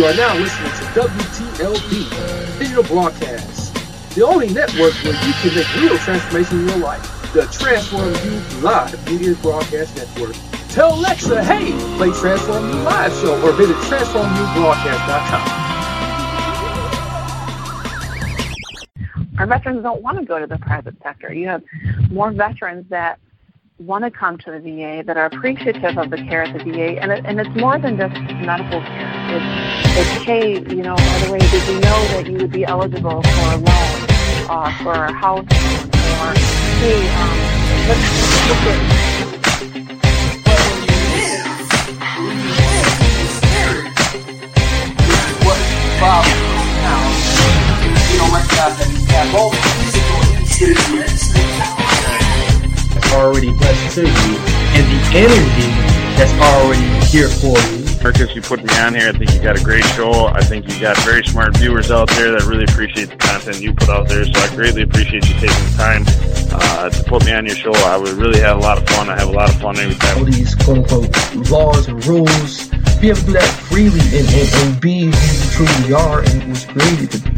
You are now listening to WTLB Digital Broadcast, the only network where you can make real transformation in your life. The Transform You Live Media Broadcast Network. Tell Alexa, hey, play Transform You Live Show or visit TransformYouBroadcast.com. Our veterans don't want to go to the private sector. You have more veterans that want to come to the VA, that are appreciative of the care at the VA, and, it, and it's more than just medical care. It's, it's hey, you know, by the way, did you know that you would be eligible for a loan, uh, for a house or hey, um, let's look at to you, and the energy that's already here for you. Marcus, you put me on here. I think you got a great show. I think you got very smart viewers out there that really appreciate the content you put out there. So I greatly appreciate you taking the time uh, to put me on your show. I would really have a lot of fun. I have a lot of fun every time. All these quote unquote laws and rules, be able to do that freely and, and, and be who you truly are and was created to be.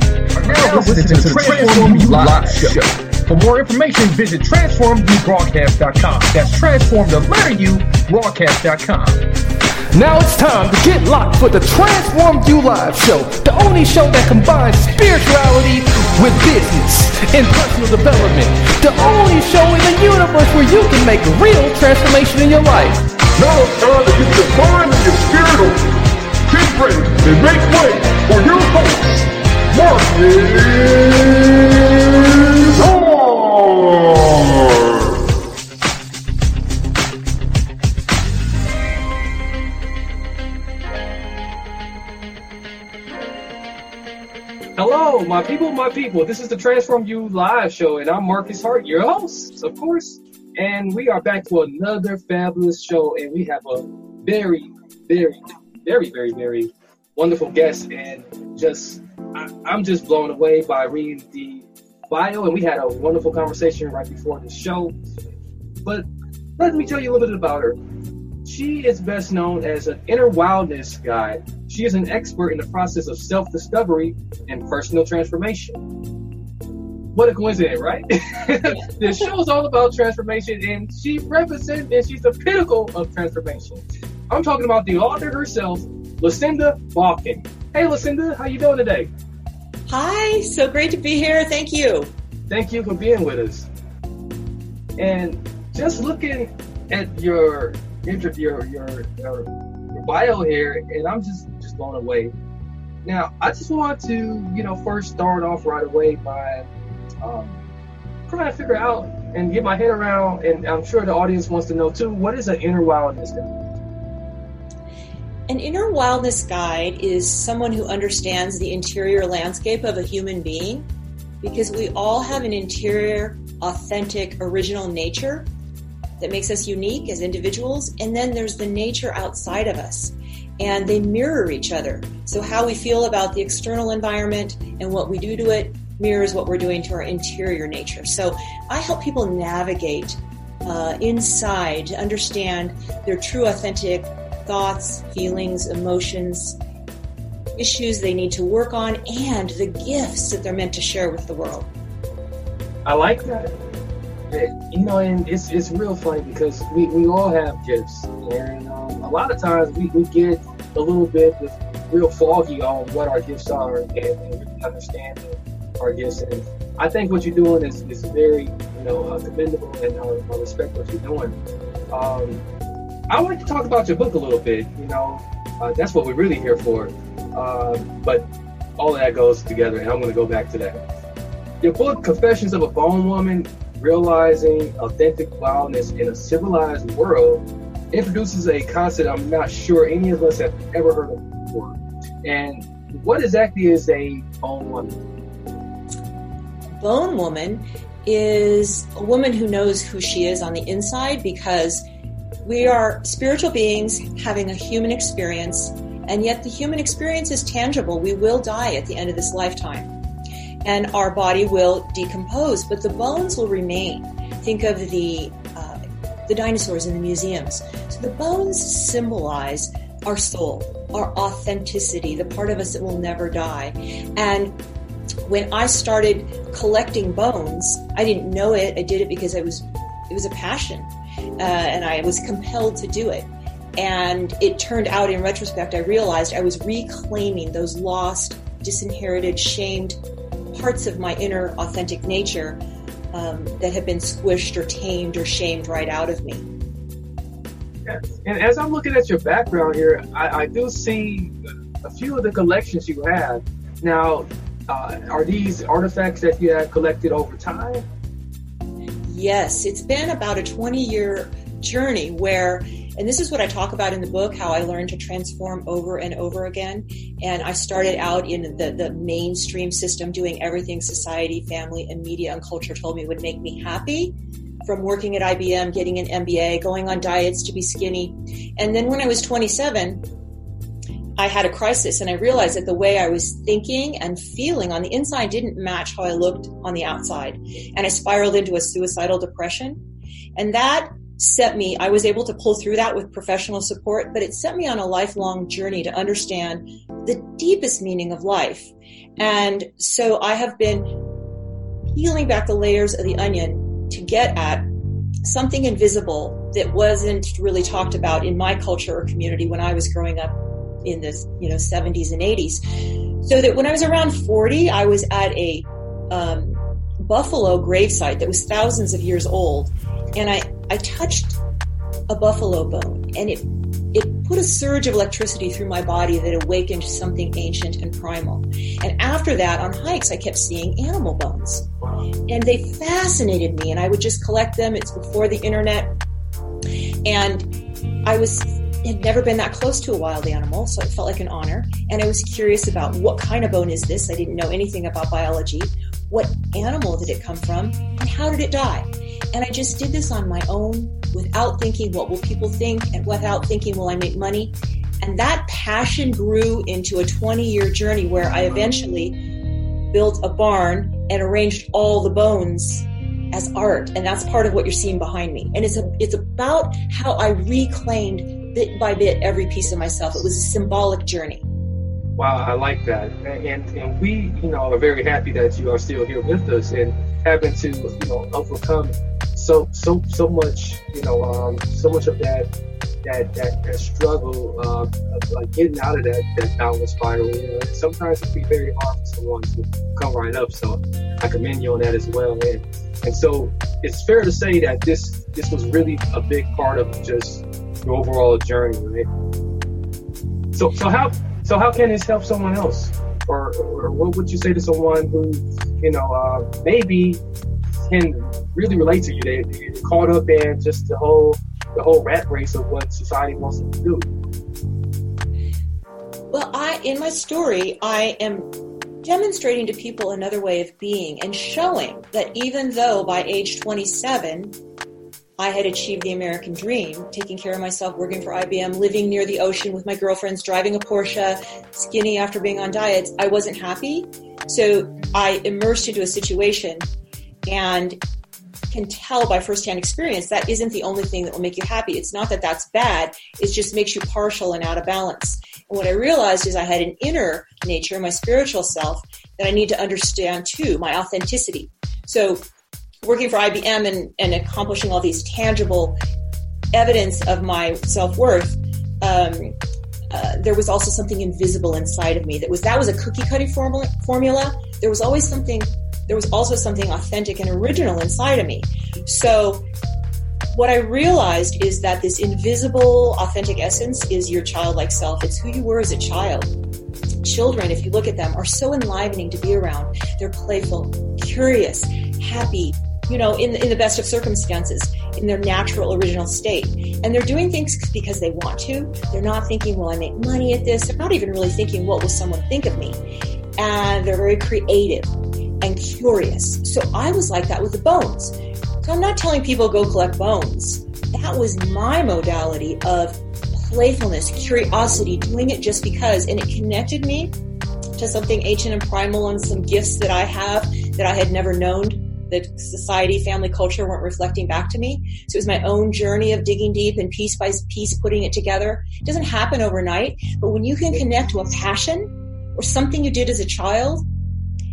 Now listening to the Transform You Live Show. For more information, visit TransformUBroadcast.com. That's transform the letter U broadcast.com. Now it's time to get locked for the Transform You Live Show, the only show that combines spirituality with business and personal development. The only show in the universe where you can make real transformation in your life. Now it's time to get your mind and your spirit open. Get ready and make way for your host, Marcus Hello, my people, my people. This is the Transform You Live Show, and I'm Marcus Hart, your host, of course. And we are back to another fabulous show, and we have a very, very, very, very, very wonderful guest, and just I, I'm just blown away by reading the bio, and we had a wonderful conversation right before the show. But let me tell you a little bit about her. She is best known as an inner wildness guide. She is an expert in the process of self discovery and personal transformation. What a coincidence, right? this show is all about transformation, and she represents and she's the pinnacle of transformation. I'm talking about the author herself, Lucinda Bakken. Hey, Lucinda, how you doing today? Hi, so great to be here. Thank you. Thank you for being with us. And just looking at your interview, your your, your bio here, and I'm just just blown away. Now, I just want to you know first start off right away by um, trying to figure out and get my head around, and I'm sure the audience wants to know too. What is an inner wildness? An inner wildness guide is someone who understands the interior landscape of a human being because we all have an interior, authentic, original nature that makes us unique as individuals. And then there's the nature outside of us. And they mirror each other. So, how we feel about the external environment and what we do to it mirrors what we're doing to our interior nature. So, I help people navigate uh, inside to understand their true, authentic thoughts, feelings, emotions, issues they need to work on, and the gifts that they're meant to share with the world. I like that. You know, and it's it's real funny because we, we all have gifts, and um, a lot of times we, we get a little bit real foggy on what our gifts are and, and really understanding our gifts. And I think what you're doing is, is very, you know, uh, commendable, and I, I respect what you're doing. Um, I like to talk about your book a little bit. You know, uh, that's what we're really here for. Uh, but all of that goes together, and I'm going to go back to that. Your book, Confessions of a Bone Woman Realizing Authentic Wildness in a Civilized World, introduces a concept I'm not sure any of us have ever heard of for. And what exactly is a bone woman? Bone woman is a woman who knows who she is on the inside because we are spiritual beings having a human experience, and yet the human experience is tangible. We will die at the end of this lifetime, and our body will decompose, but the bones will remain. Think of the uh, the dinosaurs in the museums. So the bones symbolize our soul, our authenticity, the part of us that will never die, and when I started collecting bones, I didn't know it. I did it because I was it was a passion uh, and I was compelled to do it. And it turned out, in retrospect, I realized I was reclaiming those lost, disinherited, shamed parts of my inner authentic nature um, that had been squished or tamed or shamed right out of me. And as I'm looking at your background here, I, I do see a few of the collections you have. Now, uh, are these artifacts that you have collected over time? Yes, it's been about a 20 year journey where, and this is what I talk about in the book, how I learned to transform over and over again. And I started out in the, the mainstream system doing everything society, family, and media and culture told me would make me happy from working at IBM, getting an MBA, going on diets to be skinny. And then when I was 27, I had a crisis and I realized that the way I was thinking and feeling on the inside didn't match how I looked on the outside. And I spiraled into a suicidal depression. And that set me, I was able to pull through that with professional support, but it set me on a lifelong journey to understand the deepest meaning of life. And so I have been peeling back the layers of the onion to get at something invisible that wasn't really talked about in my culture or community when I was growing up in the you know 70s and 80s. So that when I was around 40, I was at a um, buffalo gravesite that was thousands of years old, and I I touched a buffalo bone, and it it put a surge of electricity through my body that awakened something ancient and primal. And after that, on hikes, I kept seeing animal bones. And they fascinated me, and I would just collect them. It's before the internet. And I was had never been that close to a wild animal, so it felt like an honor. And I was curious about what kind of bone is this? I didn't know anything about biology. What animal did it come from? And how did it die? And I just did this on my own without thinking, what will people think? And without thinking, will I make money? And that passion grew into a 20 year journey where I eventually built a barn and arranged all the bones as art. And that's part of what you're seeing behind me. And it's a, it's about how I reclaimed bit by bit every piece of myself. It was a symbolic journey. Wow, I like that. And, and we, you know, are very happy that you are still here with us and having to, you know, overcome so so so much, you know, um, so much of that that that, that struggle uh, of like getting out of that that downward spiral. You know, sometimes it can be very hard for someone to come right up. So I commend you on that as well. And and so it's fair to say that this this was really a big part of just your overall journey, right? So, so how, so how can this help someone else, or, or what would you say to someone who, you know, uh, maybe can really relate to you? They, they're caught up in just the whole, the whole rat race of what society wants them to do. Well, I, in my story, I am demonstrating to people another way of being and showing that even though by age 27 I had achieved the American dream, taking care of myself, working for IBM, living near the ocean with my girlfriends, driving a Porsche, skinny after being on diets. I wasn't happy. So I immersed into a situation and can tell by firsthand experience that isn't the only thing that will make you happy. It's not that that's bad. It just makes you partial and out of balance. And what I realized is I had an inner nature, my spiritual self, that I need to understand too, my authenticity. So working for IBM and, and accomplishing all these tangible evidence of my self worth, um, uh, there was also something invisible inside of me that was that was a cookie cutting formula, formula. There was always something. There was also something authentic and original inside of me. So, what I realized is that this invisible, authentic essence is your childlike self. It's who you were as a child. Children, if you look at them, are so enlivening to be around. They're playful, curious, happy, you know, in, in the best of circumstances, in their natural original state. And they're doing things because they want to. They're not thinking, will I make money at this? They're not even really thinking, what will someone think of me? And they're very creative and curious. So I was like that with the bones. So I'm not telling people go collect bones. That was my modality of playfulness, curiosity, doing it just because. And it connected me to something ancient and primal and some gifts that I have that I had never known that society, family, culture weren't reflecting back to me. So it was my own journey of digging deep and piece by piece putting it together. It doesn't happen overnight, but when you can connect to a passion or something you did as a child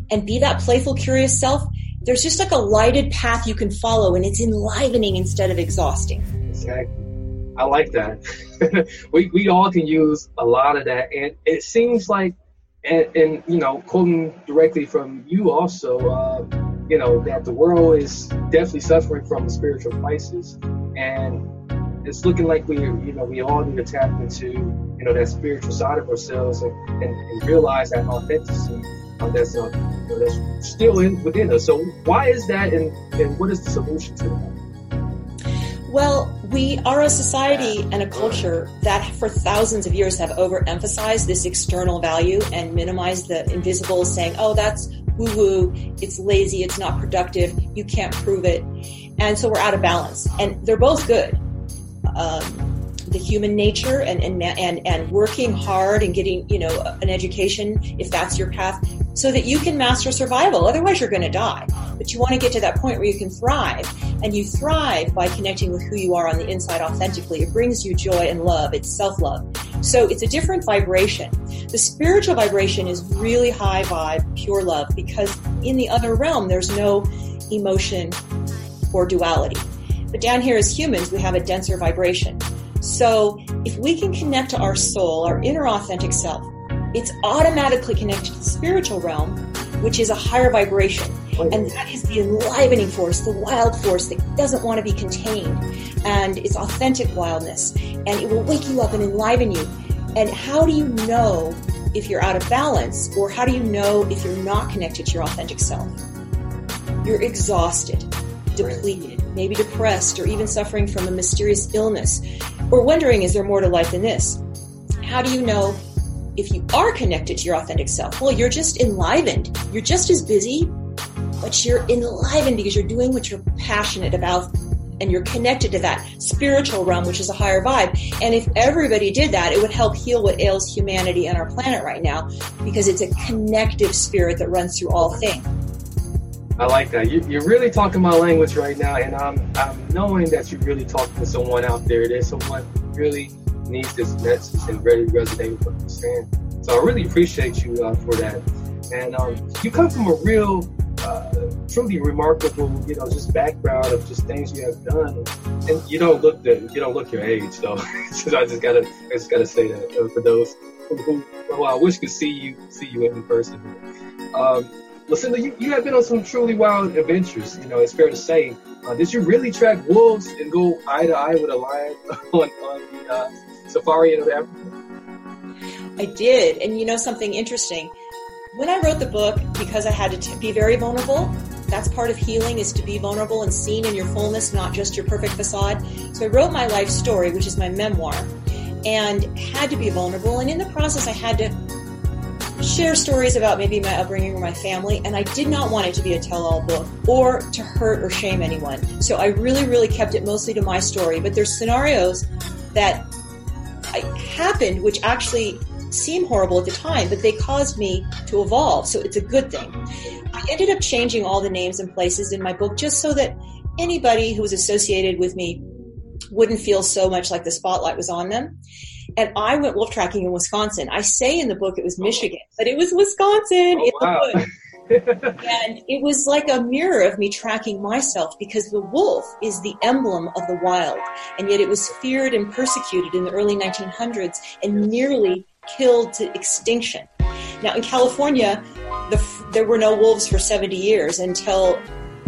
and be that playful, curious self, there's just like a lighted path you can follow and it's enlivening instead of exhausting. Exactly. I like that. we, we all can use a lot of that. And it seems like, and, and you know, quoting directly from you also, uh, you know, that the world is definitely suffering from a spiritual crisis. And it's looking like we, you know, we all need to tap into, you know, that spiritual side of ourselves and, and, and realize that authenticity uh, that's, uh, you know, that's still in within us. So why is that, and, and what is the solution to that? Well, we are a society and a culture that for thousands of years have overemphasized this external value and minimized the invisible, saying, oh, that's woo woo, it's lazy, it's not productive, you can't prove it. And so we're out of balance. And they're both good. Um, the human nature and, and, and, and working hard and getting, you know, an education, if that's your path, so that you can master survival. Otherwise, you're going to die. But you want to get to that point where you can thrive. And you thrive by connecting with who you are on the inside authentically. It brings you joy and love. It's self love. So it's a different vibration. The spiritual vibration is really high vibe, pure love, because in the other realm, there's no emotion or duality. But down here as humans, we have a denser vibration. So if we can connect to our soul, our inner authentic self, it's automatically connected to the spiritual realm, which is a higher vibration. And that is the enlivening force, the wild force that doesn't want to be contained. And it's authentic wildness. And it will wake you up and enliven you. And how do you know if you're out of balance or how do you know if you're not connected to your authentic self? You're exhausted, depleted, maybe depressed, or even suffering from a mysterious illness, or wondering, is there more to life than this? How do you know if you are connected to your authentic self? Well, you're just enlivened. You're just as busy, but you're enlivened because you're doing what you're passionate about and you're connected to that spiritual realm, which is a higher vibe. And if everybody did that, it would help heal what ails humanity and our planet right now because it's a connective spirit that runs through all things. I like that. You, are really talking my language right now, and I'm, I'm knowing that you're really talking to someone out there. There's someone who really needs this message and really resonate with what you're saying. So I really appreciate you uh, for that. And um, you come from a real, uh, truly remarkable, you know, just background of just things you have done, and you don't look the, you don't look your age, though. so I just gotta, I just gotta say that uh, for those who, who, I wish could see you, see you in person. Um, Lucinda, you, you have been on some truly wild adventures. You know, it's fair to say. Uh, did you really track wolves and go eye to eye with a lion on, on the uh, safari in Africa? I did, and you know something interesting. When I wrote the book, because I had to t- be very vulnerable, that's part of healing is to be vulnerable and seen in your fullness, not just your perfect facade. So I wrote my life story, which is my memoir, and had to be vulnerable. And in the process, I had to share stories about maybe my upbringing or my family, and I did not want it to be a tell all book or to hurt or shame anyone. So I really, really kept it mostly to my story. But there's scenarios that happened which actually seem horrible at the time, but they caused me to evolve. So it's a good thing. I ended up changing all the names and places in my book just so that anybody who was associated with me wouldn't feel so much like the spotlight was on them. And I went wolf tracking in Wisconsin. I say in the book it was oh. Michigan, but it was Wisconsin. Oh, wow. and it was like a mirror of me tracking myself because the wolf is the emblem of the wild. And yet it was feared and persecuted in the early 1900s and nearly killed to extinction. Now in California, the, there were no wolves for 70 years until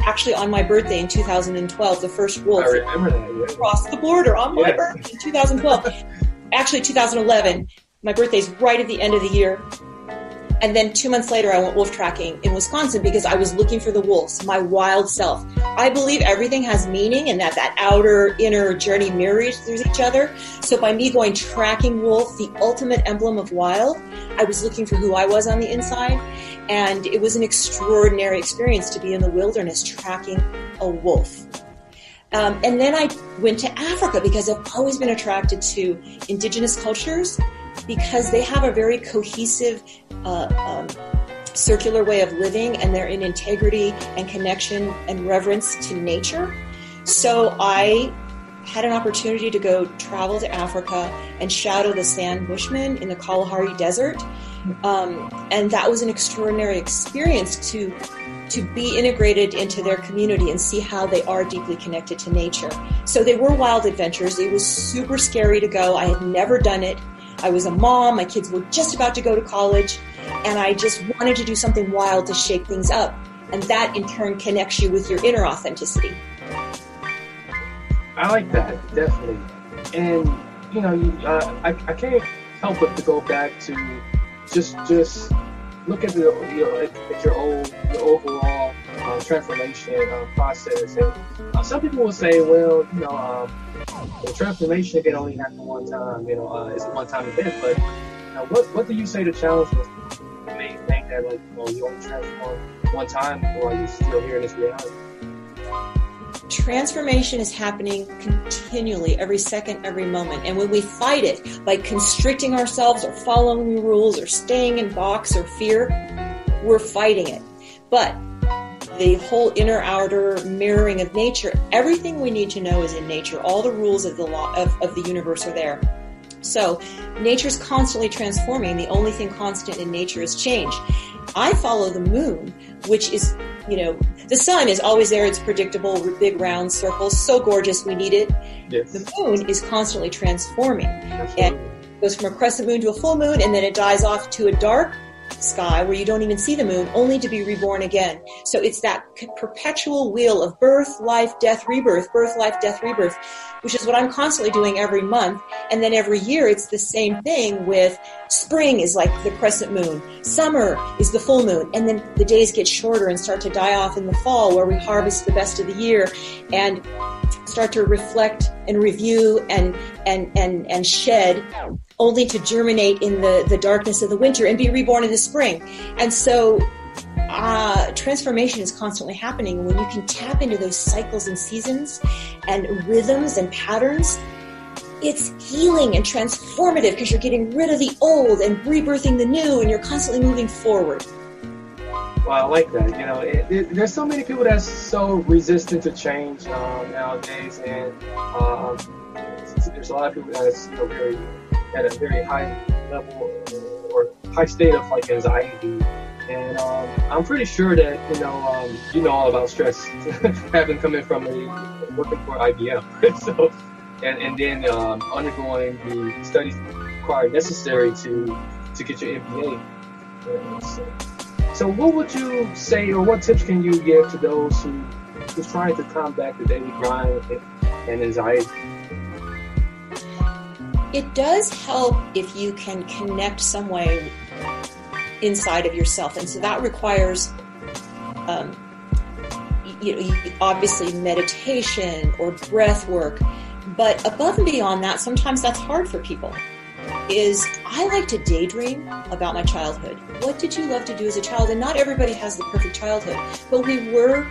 actually on my birthday in 2012, the first wolf that, crossed the border on my birthday in 2012 actually 2011. My birthday's right at the end of the year. And then two months later, I went wolf tracking in Wisconsin because I was looking for the wolves, my wild self. I believe everything has meaning and that that outer inner journey mirrors through each other. So by me going tracking wolf, the ultimate emblem of wild, I was looking for who I was on the inside. And it was an extraordinary experience to be in the wilderness tracking a wolf. Um, and then I went to Africa because I've always been attracted to indigenous cultures because they have a very cohesive, uh, um, circular way of living and they're in integrity and connection and reverence to nature. So I had an opportunity to go travel to Africa and shadow the San Bushmen in the Kalahari Desert. Um, and that was an extraordinary experience to to be integrated into their community and see how they are deeply connected to nature. So they were wild adventures. It was super scary to go. I had never done it. I was a mom. My kids were just about to go to college and I just wanted to do something wild to shake things up. And that in turn connects you with your inner authenticity. I like that, definitely. And, you know, you, uh, I, I can't help but to go back to just, just look at the you know, at, your old your overall transformation uh, process. And uh, some people will say, well, you know, um, the transformation can only happen one time. You know, uh, it's a one-time event. But know, what what do you say to challenge those people who may think that like you know you only transform one time, or are still here in this reality? transformation is happening continually, every second, every moment. And when we fight it by constricting ourselves or following rules or staying in box or fear, we're fighting it. But the whole inner outer mirroring of nature, everything we need to know is in nature. All the rules of the law of, of the universe are there. So nature's constantly transforming. The only thing constant in nature is change. I follow the moon, which is, you know, the sun is always there. It's predictable, big round circles, so gorgeous. We need it. Yes. The moon is constantly transforming, Absolutely. and it goes from a crescent moon to a full moon, and then it dies off to a dark sky where you don't even see the moon, only to be reborn again. So it's that perpetual wheel of birth, life, death, rebirth, birth, life, death, rebirth, which is what I'm constantly doing every month. And then every year it's the same thing with spring is like the crescent moon, summer is the full moon, and then the days get shorter and start to die off in the fall where we harvest the best of the year and start to reflect and review and and and and shed only to germinate in the, the darkness of the winter and be reborn in the spring. And so uh, transformation is constantly happening. when you can tap into those cycles and seasons and rhythms and patterns, it's healing and transformative because you're getting rid of the old and rebirthing the new and you're constantly moving forward. Well, I like that. You know, it, it, there's so many people that's so resistant to change uh, nowadays, and um, there's a lot of people that's you know, very at a very high level or high state of like anxiety. And um, I'm pretty sure that you know um, you know all about stress, having coming from a working for IBM. so, and and then um, undergoing the studies required necessary to to get your MBA. So, so, what would you say, or what tips can you give to those who who's trying to combat the daily grind and anxiety? It does help if you can connect some way inside of yourself, and so that requires, um, you know, obviously meditation or breath work. But above and beyond that, sometimes that's hard for people. Is I like to daydream about my childhood. What did you love to do as a child? And not everybody has the perfect childhood, but we were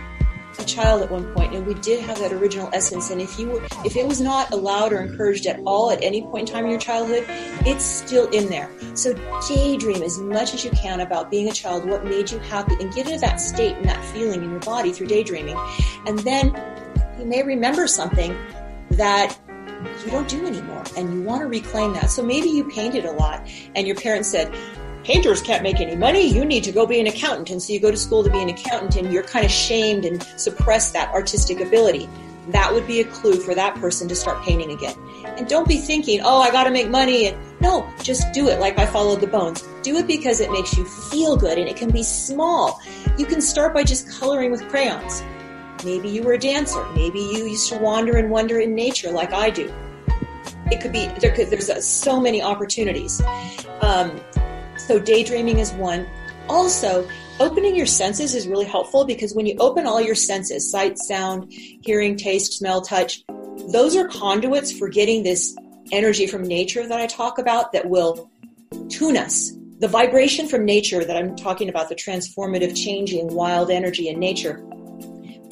a child at one point and we did have that original essence and if you were, if it was not allowed or encouraged at all at any point in time in your childhood it's still in there so daydream as much as you can about being a child what made you happy and get into that state and that feeling in your body through daydreaming and then you may remember something that you don't do anymore and you want to reclaim that so maybe you painted a lot and your parents said painters can't make any money. You need to go be an accountant. And so you go to school to be an accountant and you're kind of shamed and suppress that artistic ability. That would be a clue for that person to start painting again. And don't be thinking, oh, I got to make money. And no, just do it like I followed the bones. Do it because it makes you feel good and it can be small. You can start by just coloring with crayons. Maybe you were a dancer. Maybe you used to wander and wonder in nature like I do. It could be, there could, there's so many opportunities. Um, so daydreaming is one. Also, opening your senses is really helpful because when you open all your senses sight, sound, hearing, taste, smell, touch those are conduits for getting this energy from nature that I talk about that will tune us. The vibration from nature that I'm talking about, the transformative, changing, wild energy in nature,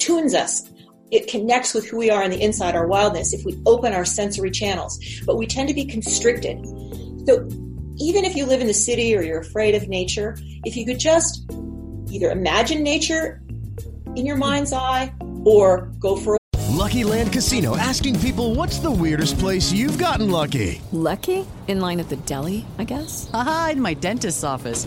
tunes us. It connects with who we are on the inside, our wildness, if we open our sensory channels. But we tend to be constricted. So even if you live in the city or you're afraid of nature, if you could just either imagine nature in your mind's eye or go for a Lucky Land Casino asking people what's the weirdest place you've gotten lucky? Lucky? In line at the deli, I guess? Aha, in my dentist's office.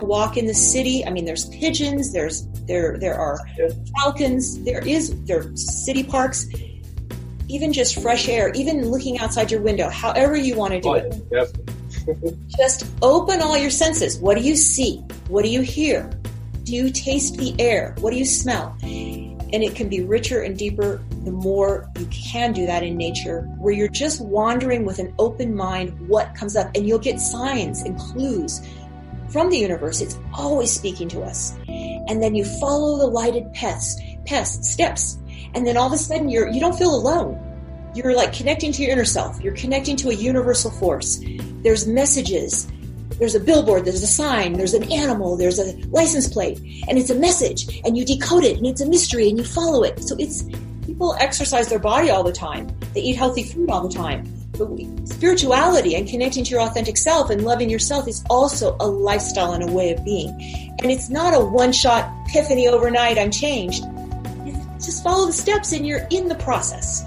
Walk in the city. I mean, there's pigeons, there's there there are falcons, there is there are city parks, even just fresh air, even looking outside your window, however you want to do it. Oh, just open all your senses. What do you see? What do you hear? Do you taste the air? What do you smell? And it can be richer and deeper the more you can do that in nature, where you're just wandering with an open mind what comes up, and you'll get signs and clues from the universe. It's always speaking to us. And then you follow the lighted paths, paths, steps, and then all of a sudden you're you don't feel alone. You're like connecting to your inner self. You're connecting to a universal force. There's messages. There's a billboard, there's a sign, there's an animal, there's a license plate, and it's a message, and you decode it, and it's a mystery, and you follow it. So it's people exercise their body all the time. They eat healthy food all the time. But spirituality and connecting to your authentic self and loving yourself is also a lifestyle and a way of being. And it's not a one shot epiphany overnight, I'm changed. Just follow the steps and you're in the process.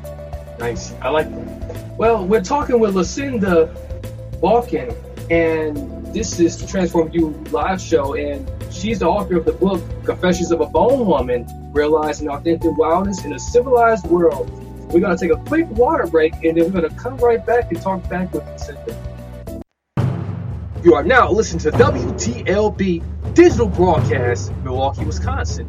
Nice. I like that. Well, we're talking with Lucinda Bakken, and this is the Transform You live show, and she's the author of the book Confessions of a Bone Woman Realizing Authentic Wildness in a Civilized World. We're going to take a quick water break, and then we're going to come right back and talk back with Lucinda. You are now listening to WTLB Digital Broadcast, Milwaukee, Wisconsin.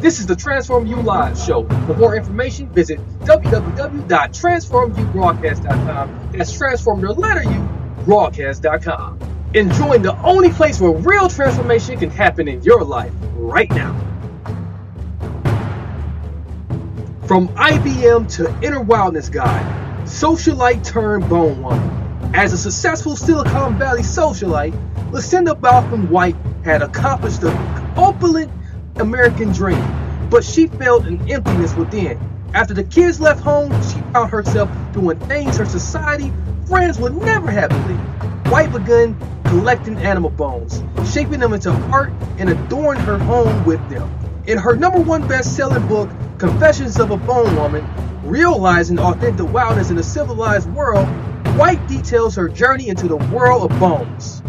This is the Transform You Live show. For more information, visit www.transformubroadcast.com. That's transform the letter U, broadcast.com. Enjoying the only place where real transformation can happen in your life right now. From IBM to Inner Wildness Guide, socialite turned bone woman. As a successful Silicon Valley socialite, Lucinda Bakken White had accomplished the opulent American dream, but she felt an emptiness within. After the kids left home, she found herself doing things her society friends would never have believed. White began collecting animal bones, shaping them into art, and adorned her home with them. In her number one best-selling book, Confessions of a Bone Woman, Realizing Authentic Wildness in a Civilized World, White details her journey into the world of bones.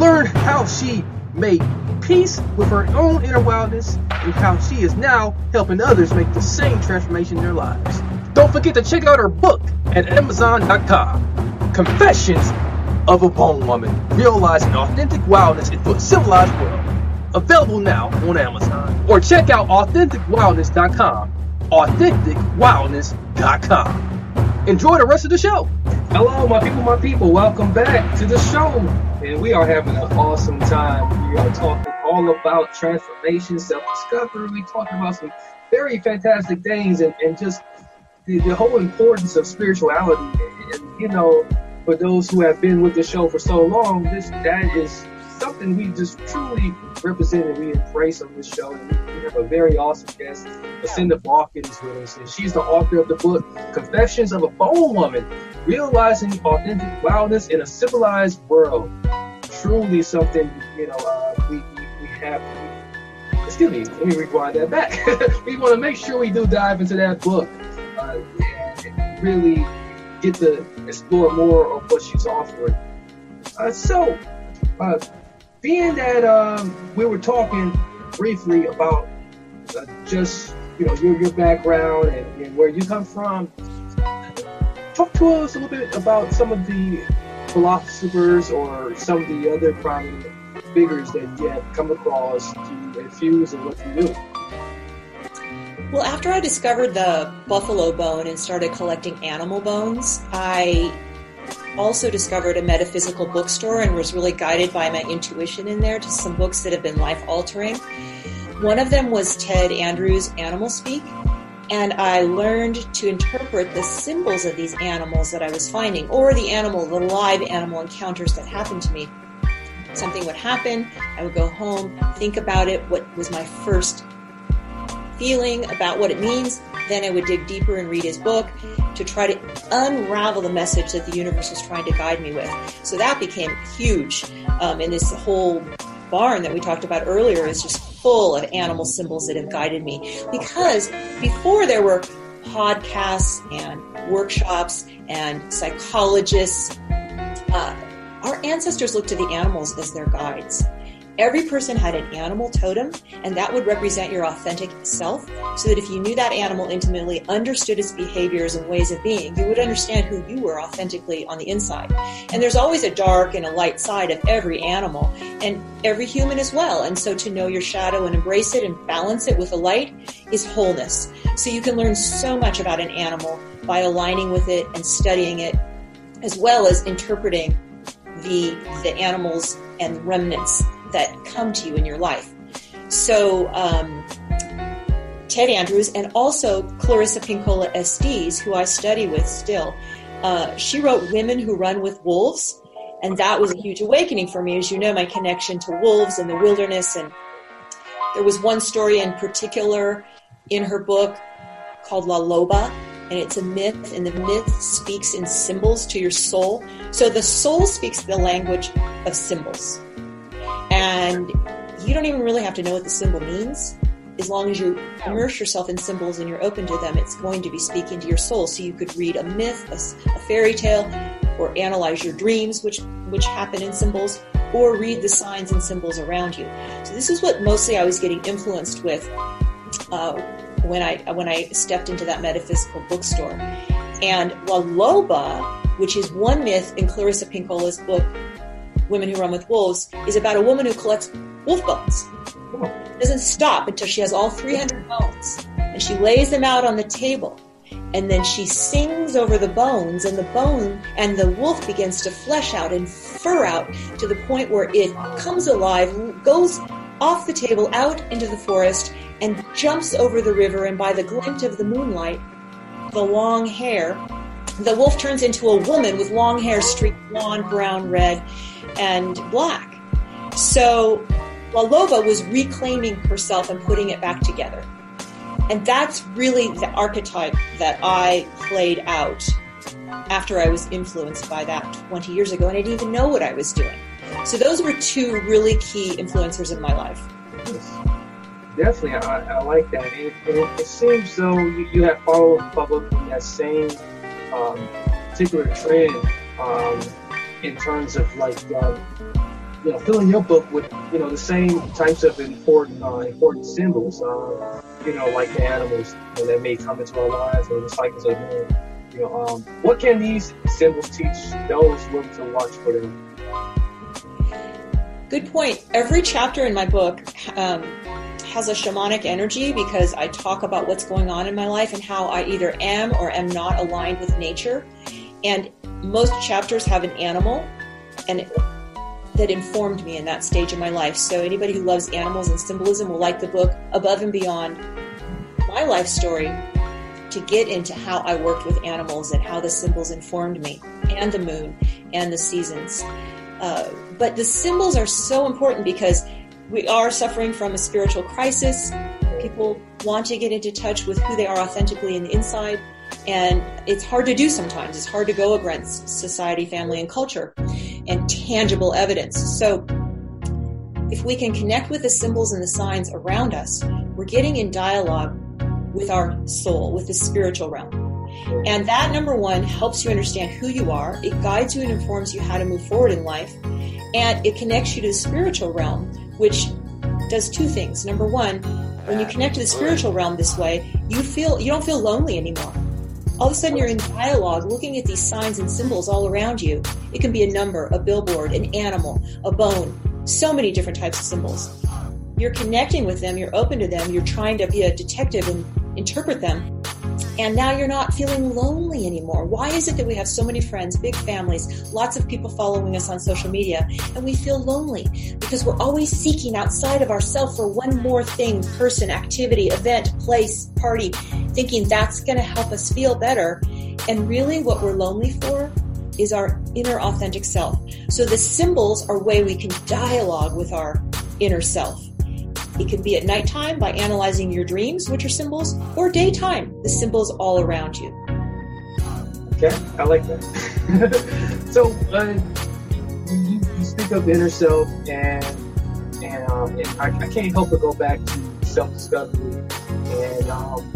Learn how she made peace with her own inner wildness and how she is now helping others make the same transformation in their lives. Don't forget to check out her book at Amazon.com. Confessions of a Bone Woman, Realizing Authentic Wildness into a Civilized World. Available now on Amazon. Or check out AuthenticWildness.com. AuthenticWildness.com. Enjoy the rest of the show. Hello, my people, my people. Welcome back to the show. And we are having an awesome time. We are talking all about transformation, self discovery. We're talking about some very fantastic things and, and just the, the whole importance of spirituality. And, and, you know, for those who have been with the show for so long, this that is something we just truly represent and we embrace on this show. And we have a very awesome guest, Lucinda Bakken is with us, and she's the author of the book Confessions of a Bone Woman, realizing authentic wildness in a civilized world. Truly something, you know, uh, we, we, we have. Excuse me, let me rewind that back. we want to make sure we do dive into that book uh, and really get to explore more of what she's offering. Uh, so, uh, being that um, we were talking briefly about uh, just you know your your background and, and, where you come from, talk to us a little bit about some of the philosophers or some of the other prominent figures that you have come across to infuse in what you do. Well, after I discovered the buffalo bone and started collecting animal bones, I also discovered a metaphysical bookstore and was really guided by my intuition in there to some books that have been life altering. One of them was Ted Andrews' Animal Speak, and I learned to interpret the symbols of these animals that I was finding, or the animal, the live animal encounters that happened to me. Something would happen, I would go home, think about it, what was my first feeling about what it means, then I would dig deeper and read his book to try to unravel the message that the universe was trying to guide me with. So that became huge. Um, and this whole barn that we talked about earlier is just full of animal symbols that have guided me. Because before there were podcasts and workshops and psychologists, uh, our ancestors looked to the animals as their guides. Every person had an animal totem, and that would represent your authentic self. So that if you knew that animal intimately, understood its behaviors and ways of being, you would understand who you were authentically on the inside. And there's always a dark and a light side of every animal, and every human as well. And so to know your shadow and embrace it and balance it with the light is wholeness. So you can learn so much about an animal by aligning with it and studying it, as well as interpreting the the animals and remnants that come to you in your life. So, um, Ted Andrews and also Clarissa Pinkola Estes, who I study with still, uh, she wrote Women Who Run with Wolves. And that was a huge awakening for me, as you know, my connection to wolves and the wilderness. And there was one story in particular in her book called La Loba, and it's a myth, and the myth speaks in symbols to your soul. So the soul speaks the language of symbols. And you don't even really have to know what the symbol means. As long as you immerse yourself in symbols and you're open to them, it's going to be speaking to your soul. So you could read a myth, a, a fairy tale, or analyze your dreams, which which happen in symbols, or read the signs and symbols around you. So this is what mostly I was getting influenced with uh, when I when I stepped into that metaphysical bookstore. And La Loba, which is one myth in Clarissa Pinkola's book, Women Who Run with Wolves, is about a woman who collects wolf bones. Doesn't stop until she has all 300 bones. And she lays them out on the table. And then she sings over the bones, and the bone and the wolf begins to flesh out and fur out to the point where it comes alive, goes off the table out into the forest, and jumps over the river. And by the glint of the moonlight, the long hair, the wolf turns into a woman with long hair streaked blonde, brown, red, and black. So La Loba was reclaiming herself and putting it back together. And that's really the archetype that I played out after I was influenced by that 20 years ago, and I didn't even know what I was doing. So those were two really key influencers in my life. Definitely, I, I like that. It, it, it seems though you, you have followed publicly that same um, particular trend um, in terms of like um, you know filling your book with you know the same types of important uh, important symbols. Uh, you know, like the animals you know, that may come into our lives or the cycles of moon. You know, um, what can these symbols teach those willing to watch for them? Good point. Every chapter in my book um, has a shamanic energy because I talk about what's going on in my life and how I either am or am not aligned with nature. And most chapters have an animal and it, that informed me in that stage of my life. So anybody who loves animals and symbolism will like the book above and beyond my life story to get into how I worked with animals and how the symbols informed me and the moon and the seasons. Uh, but the symbols are so important because we are suffering from a spiritual crisis. People want to get into touch with who they are authentically in the inside And it's hard to do sometimes. It's hard to go against society, family, and culture and tangible evidence. So if we can connect with the symbols and the signs around us, we're getting in dialogue with our soul, with the spiritual realm. And that number one helps you understand who you are. It guides you and informs you how to move forward in life. And it connects you to the spiritual realm, which does two things. Number one, when you connect to the spiritual realm this way, you feel you don't feel lonely anymore. All of a sudden you're in dialogue looking at these signs and symbols all around you. It can be a number, a billboard, an animal, a bone, so many different types of symbols. You're connecting with them, you're open to them, you're trying to be a detective and interpret them and now you're not feeling lonely anymore. Why is it that we have so many friends, big families, lots of people following us on social media, and we feel lonely? Because we're always seeking outside of ourselves for one more thing, person, activity, event, place, party, thinking that's going to help us feel better. And really what we're lonely for is our inner authentic self. So the symbols are way we can dialogue with our inner self. It can be at nighttime by analyzing your dreams, which are symbols, or daytime, the symbols all around you. Okay, I like that. so, uh, you, you, speak of inner self, and and, um, and I, I, can't help but go back to self discovery and um,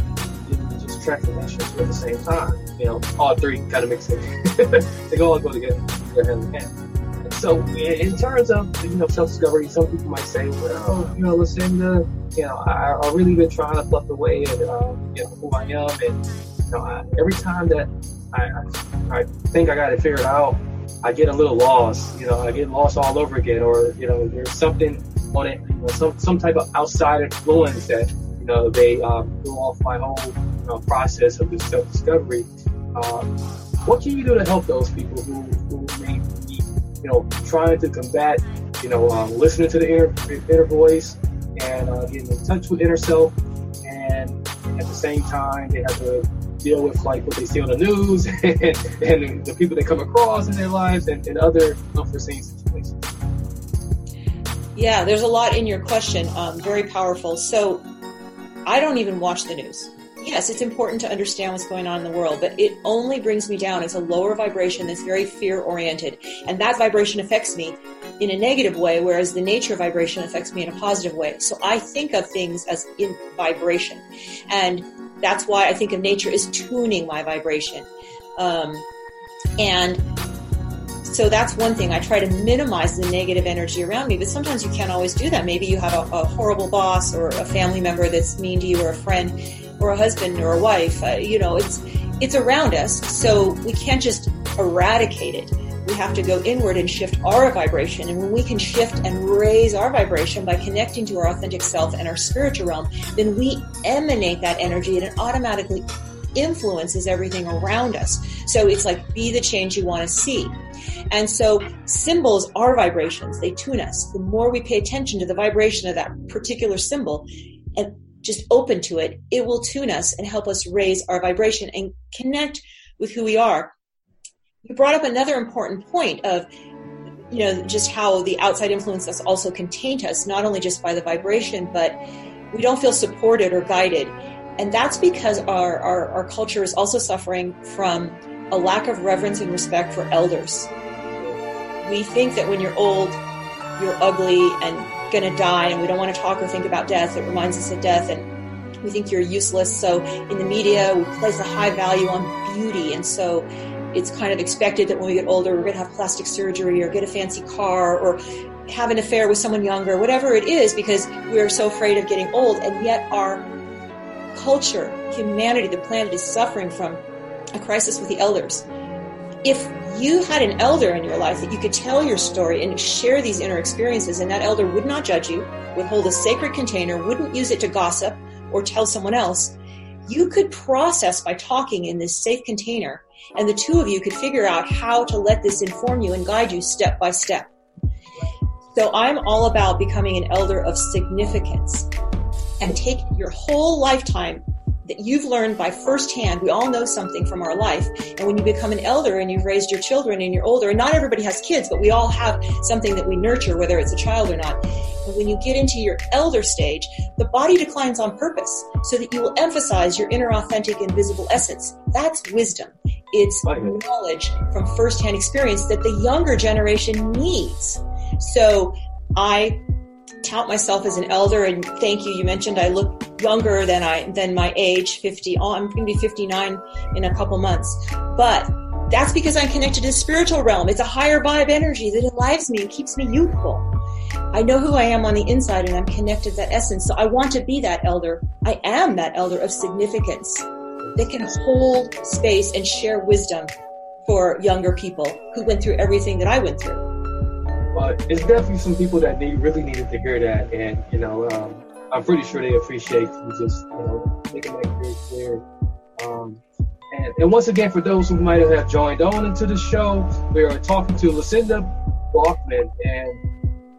you know, just transformation at the same time. You know, all three kind of mix sense. they all go together. In hand. So in terms of you know self-discovery, some people might say, well, you know, listen, to, you know, I, I really been trying to fluff away and uh, you know who I am, and you know, I, every time that I, I, I think I got it figured out, I get a little lost. You know, I get lost all over again, or you know, there's something on it, you know, some some type of outside influence that you know they um, threw off my whole you know, process of this self-discovery. Um, what can you do to help those people who, who you know, trying to combat, you know, um, listening to the inner, inner voice and uh, getting in touch with inner self. And at the same time, they have to deal with like what they see on the news and, and the people they come across in their lives and, and other unforeseen situations. Yeah, there's a lot in your question. Um, very powerful. So I don't even watch the news yes, it's important to understand what's going on in the world, but it only brings me down. It's a lower vibration that's very fear oriented. And that vibration affects me in a negative way, whereas the nature vibration affects me in a positive way. So I think of things as in vibration. And that's why I think of nature as tuning my vibration. Um, and so that's one thing. I try to minimize the negative energy around me, but sometimes you can't always do that. Maybe you have a, a horrible boss or a family member that's mean to you or a friend or a husband or a wife. Uh, you know, it's it's around us, so we can't just eradicate it. We have to go inward and shift our vibration. And when we can shift and raise our vibration by connecting to our authentic self and our spiritual realm, then we emanate that energy and it automatically influences everything around us. So it's like be the change you want to see. And so symbols are vibrations. They tune us. The more we pay attention to the vibration of that particular symbol, and just open to it, it will tune us and help us raise our vibration and connect with who we are. You brought up another important point of, you know, just how the outside influences also can us, not only just by the vibration, but we don't feel supported or guided. And that's because our, our, our culture is also suffering from a lack of reverence and respect for elders. We think that when you're old, you're ugly and going to die and we don't want to talk or think about death. It reminds us of death and we think you're useless. So in the media, we place a high value on beauty. And so it's kind of expected that when we get older, we're going to have plastic surgery or get a fancy car or have an affair with someone younger, whatever it is, because we're so afraid of getting old. And yet our culture, humanity, the planet is suffering from a crisis with the elders. If you had an elder in your life that you could tell your story and share these inner experiences, and that elder would not judge you, would hold a sacred container, wouldn't use it to gossip or tell someone else, you could process by talking in this safe container, and the two of you could figure out how to let this inform you and guide you step by step. So I'm all about becoming an elder of significance and take your whole lifetime that you've learned by firsthand. We all know something from our life. And when you become an elder and you've raised your children and you're older, and not everybody has kids, but we all have something that we nurture, whether it's a child or not. And when you get into your elder stage, the body declines on purpose so that you will emphasize your inner authentic invisible essence. That's wisdom. It's knowledge from firsthand experience that the younger generation needs. So I tout myself as an elder and thank you. You mentioned I look younger than I, than my age, 50. Oh, I'm going to be 59 in a couple months, but that's because I'm connected to the spiritual realm. It's a higher vibe energy that enlives me and keeps me youthful. I know who I am on the inside and I'm connected to that essence. So I want to be that elder. I am that elder of significance that can hold space and share wisdom for younger people who went through everything that I went through. But it's definitely some people that need really needed to hear that, and you know, um, I'm pretty sure they appreciate you just you know making that very clear. Um, and, and once again, for those who might have joined on into the show, we are talking to Lucinda Balkman and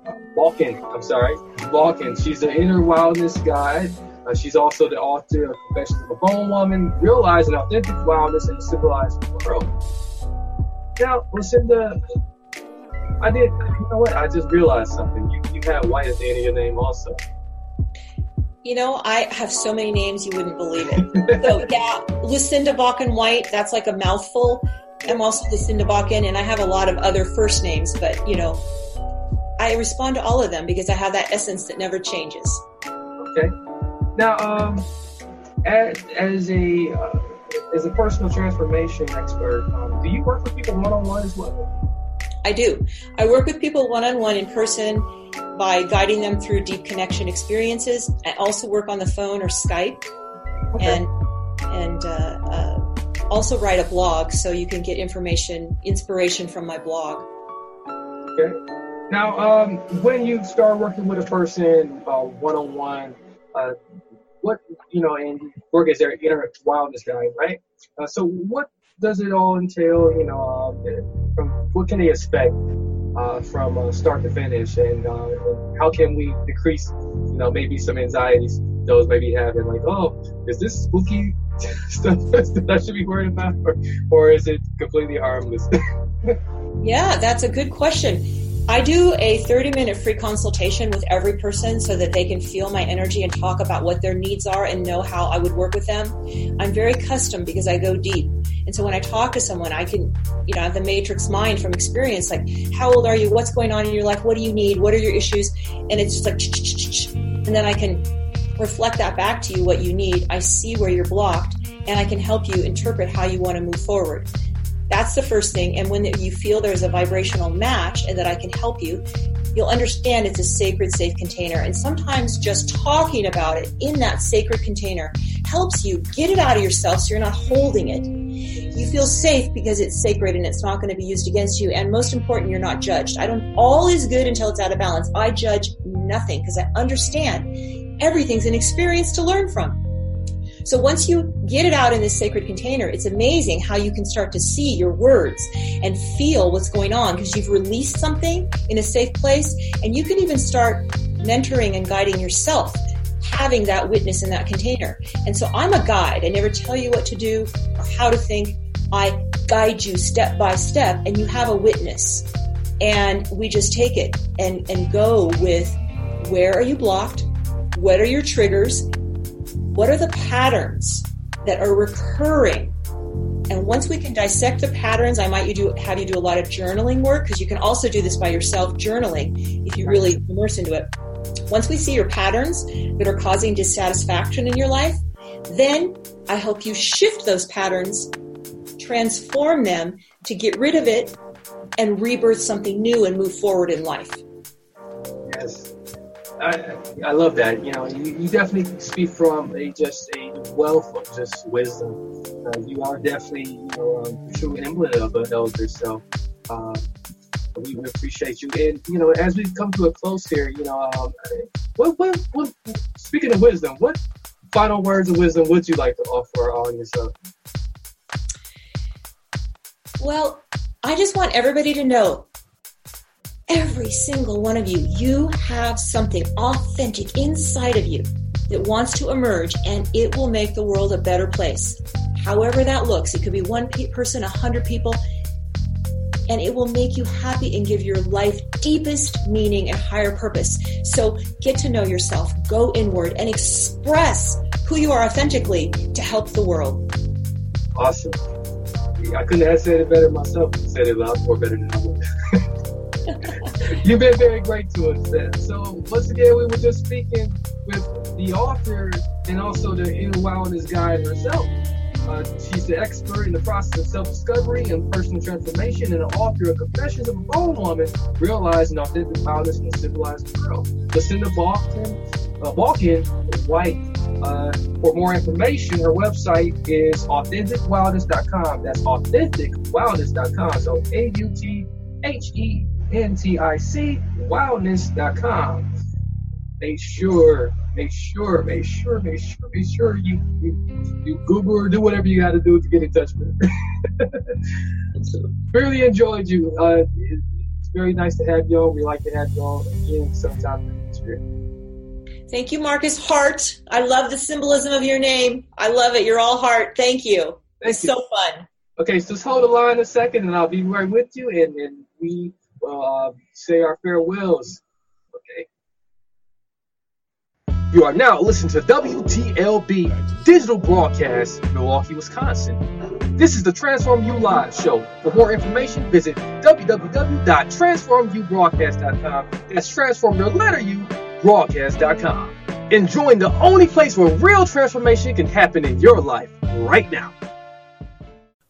uh. I'm sorry, Bakken. She's the inner wildness guide. Uh, she's also the author of Confessions of a Bone Woman, Realizing Authentic Wildness in a Civilized World. Now, Lucinda, I did. You know what? I just realized something. You, you have white at the end of your name, also. You know, I have so many names you wouldn't believe it. so yeah, Lucinda Bakken White. That's like a mouthful. I'm also Lucinda Bakken, and I have a lot of other first names, but you know, I respond to all of them because I have that essence that never changes. Okay. Now, um, as, as a uh, as a personal transformation expert, um, do you work with people one on one as well? I do. I work with people one on one in person by guiding them through deep connection experiences. I also work on the phone or Skype, okay. and and uh, uh, also write a blog so you can get information, inspiration from my blog. Okay. Now, um, when you start working with a person one on one, what you know, and work as their inner wildness guide, right? Uh, so, what does it all entail? You know, um, what can they expect uh, from uh, start to finish, and, uh, how can we decrease, you know, maybe some anxieties those may be having, like, oh, is this spooky stuff that I should be worried about, or, or is it completely harmless? yeah, that's a good question. I do a 30 minute free consultation with every person so that they can feel my energy and talk about what their needs are and know how I would work with them. I'm very custom because I go deep. And so when I talk to someone, I can, you know, have the matrix mind from experience, like, how old are you? What's going on in your life? What do you need? What are your issues? And it's just like, and then I can reflect that back to you what you need. I see where you're blocked and I can help you interpret how you want to move forward. That's the first thing. And when you feel there's a vibrational match and that I can help you, you'll understand it's a sacred, safe container. And sometimes just talking about it in that sacred container helps you get it out of yourself so you're not holding it. You feel safe because it's sacred and it's not going to be used against you. And most important, you're not judged. I don't, all is good until it's out of balance. I judge nothing because I understand everything's an experience to learn from. So once you get it out in this sacred container, it's amazing how you can start to see your words and feel what's going on because you've released something in a safe place and you can even start mentoring and guiding yourself having that witness in that container. And so I'm a guide. I never tell you what to do or how to think. I guide you step by step and you have a witness. And we just take it and, and go with where are you blocked? What are your triggers? What are the patterns that are recurring? And once we can dissect the patterns, I might you do, have you do a lot of journaling work because you can also do this by yourself, journaling, if you really immerse into it. Once we see your patterns that are causing dissatisfaction in your life, then I help you shift those patterns, transform them to get rid of it and rebirth something new and move forward in life. Yes. I, I love that. You know, you, you definitely speak from a just a wealth of just wisdom. Uh, you are definitely, you know, um, true emblem of an elder. So uh, we appreciate you. And you know, as we come to a close here, you know, um, what, what, what, speaking of wisdom, what final words of wisdom would you like to offer our audience? Well, I just want everybody to know every single one of you, you have something authentic inside of you that wants to emerge and it will make the world a better place. However that looks, it could be one person, a hundred people, and it will make you happy and give your life deepest meaning and higher purpose. So get to know yourself, go inward, and express who you are authentically to help the world. Awesome. I couldn't have said it better myself. I Said it a lot more better than I would. You've been very great to us. So once again, we were just speaking with the author and also the inner wildness guide herself. Uh, she's the expert in the process of self-discovery and personal transformation, and the author of Confessions of a Bone Woman, realizing authentic wildness in a civilized world. Lucinda Bakken, uh, Bakken White. Uh, for more information, her website is authenticwildness.com. That's authenticwildness.com. So A U T H E N T I C wildness.com. Make sure, make sure, make sure, make sure, make sure you you, you Google or do whatever you got to do to get in touch with her. so, really enjoyed you. Uh, it, it's very nice to have you on. We like to have you on again sometime in the future. Thank you, Marcus Hart. I love the symbolism of your name. I love it. You're all heart. Thank you. Thank it's you. so fun. Okay, so just hold the line a second, and I'll be right with you, and, and we uh, say our farewells. Okay. You are now listening to WTLB Digital Broadcast, Milwaukee, Wisconsin. This is the Transform You Live show. For more information, visit www.transformubroadcast.com. That's transform the letter U broadcast.com. And join the only place where real transformation can happen in your life right now.